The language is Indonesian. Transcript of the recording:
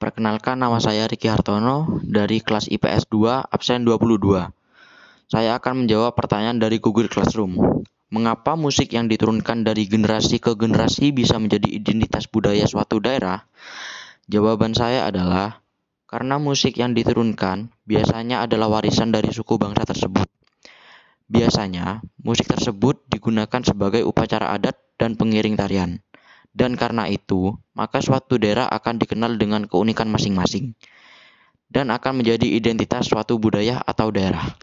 Perkenalkan nama saya Riki Hartono dari kelas IPS 2 absen 22. Saya akan menjawab pertanyaan dari Google Classroom. Mengapa musik yang diturunkan dari generasi ke generasi bisa menjadi identitas budaya suatu daerah? Jawaban saya adalah karena musik yang diturunkan biasanya adalah warisan dari suku bangsa tersebut. Biasanya, musik tersebut digunakan sebagai upacara adat dan pengiring tarian. Dan karena itu, maka suatu daerah akan dikenal dengan keunikan masing-masing dan akan menjadi identitas suatu budaya atau daerah.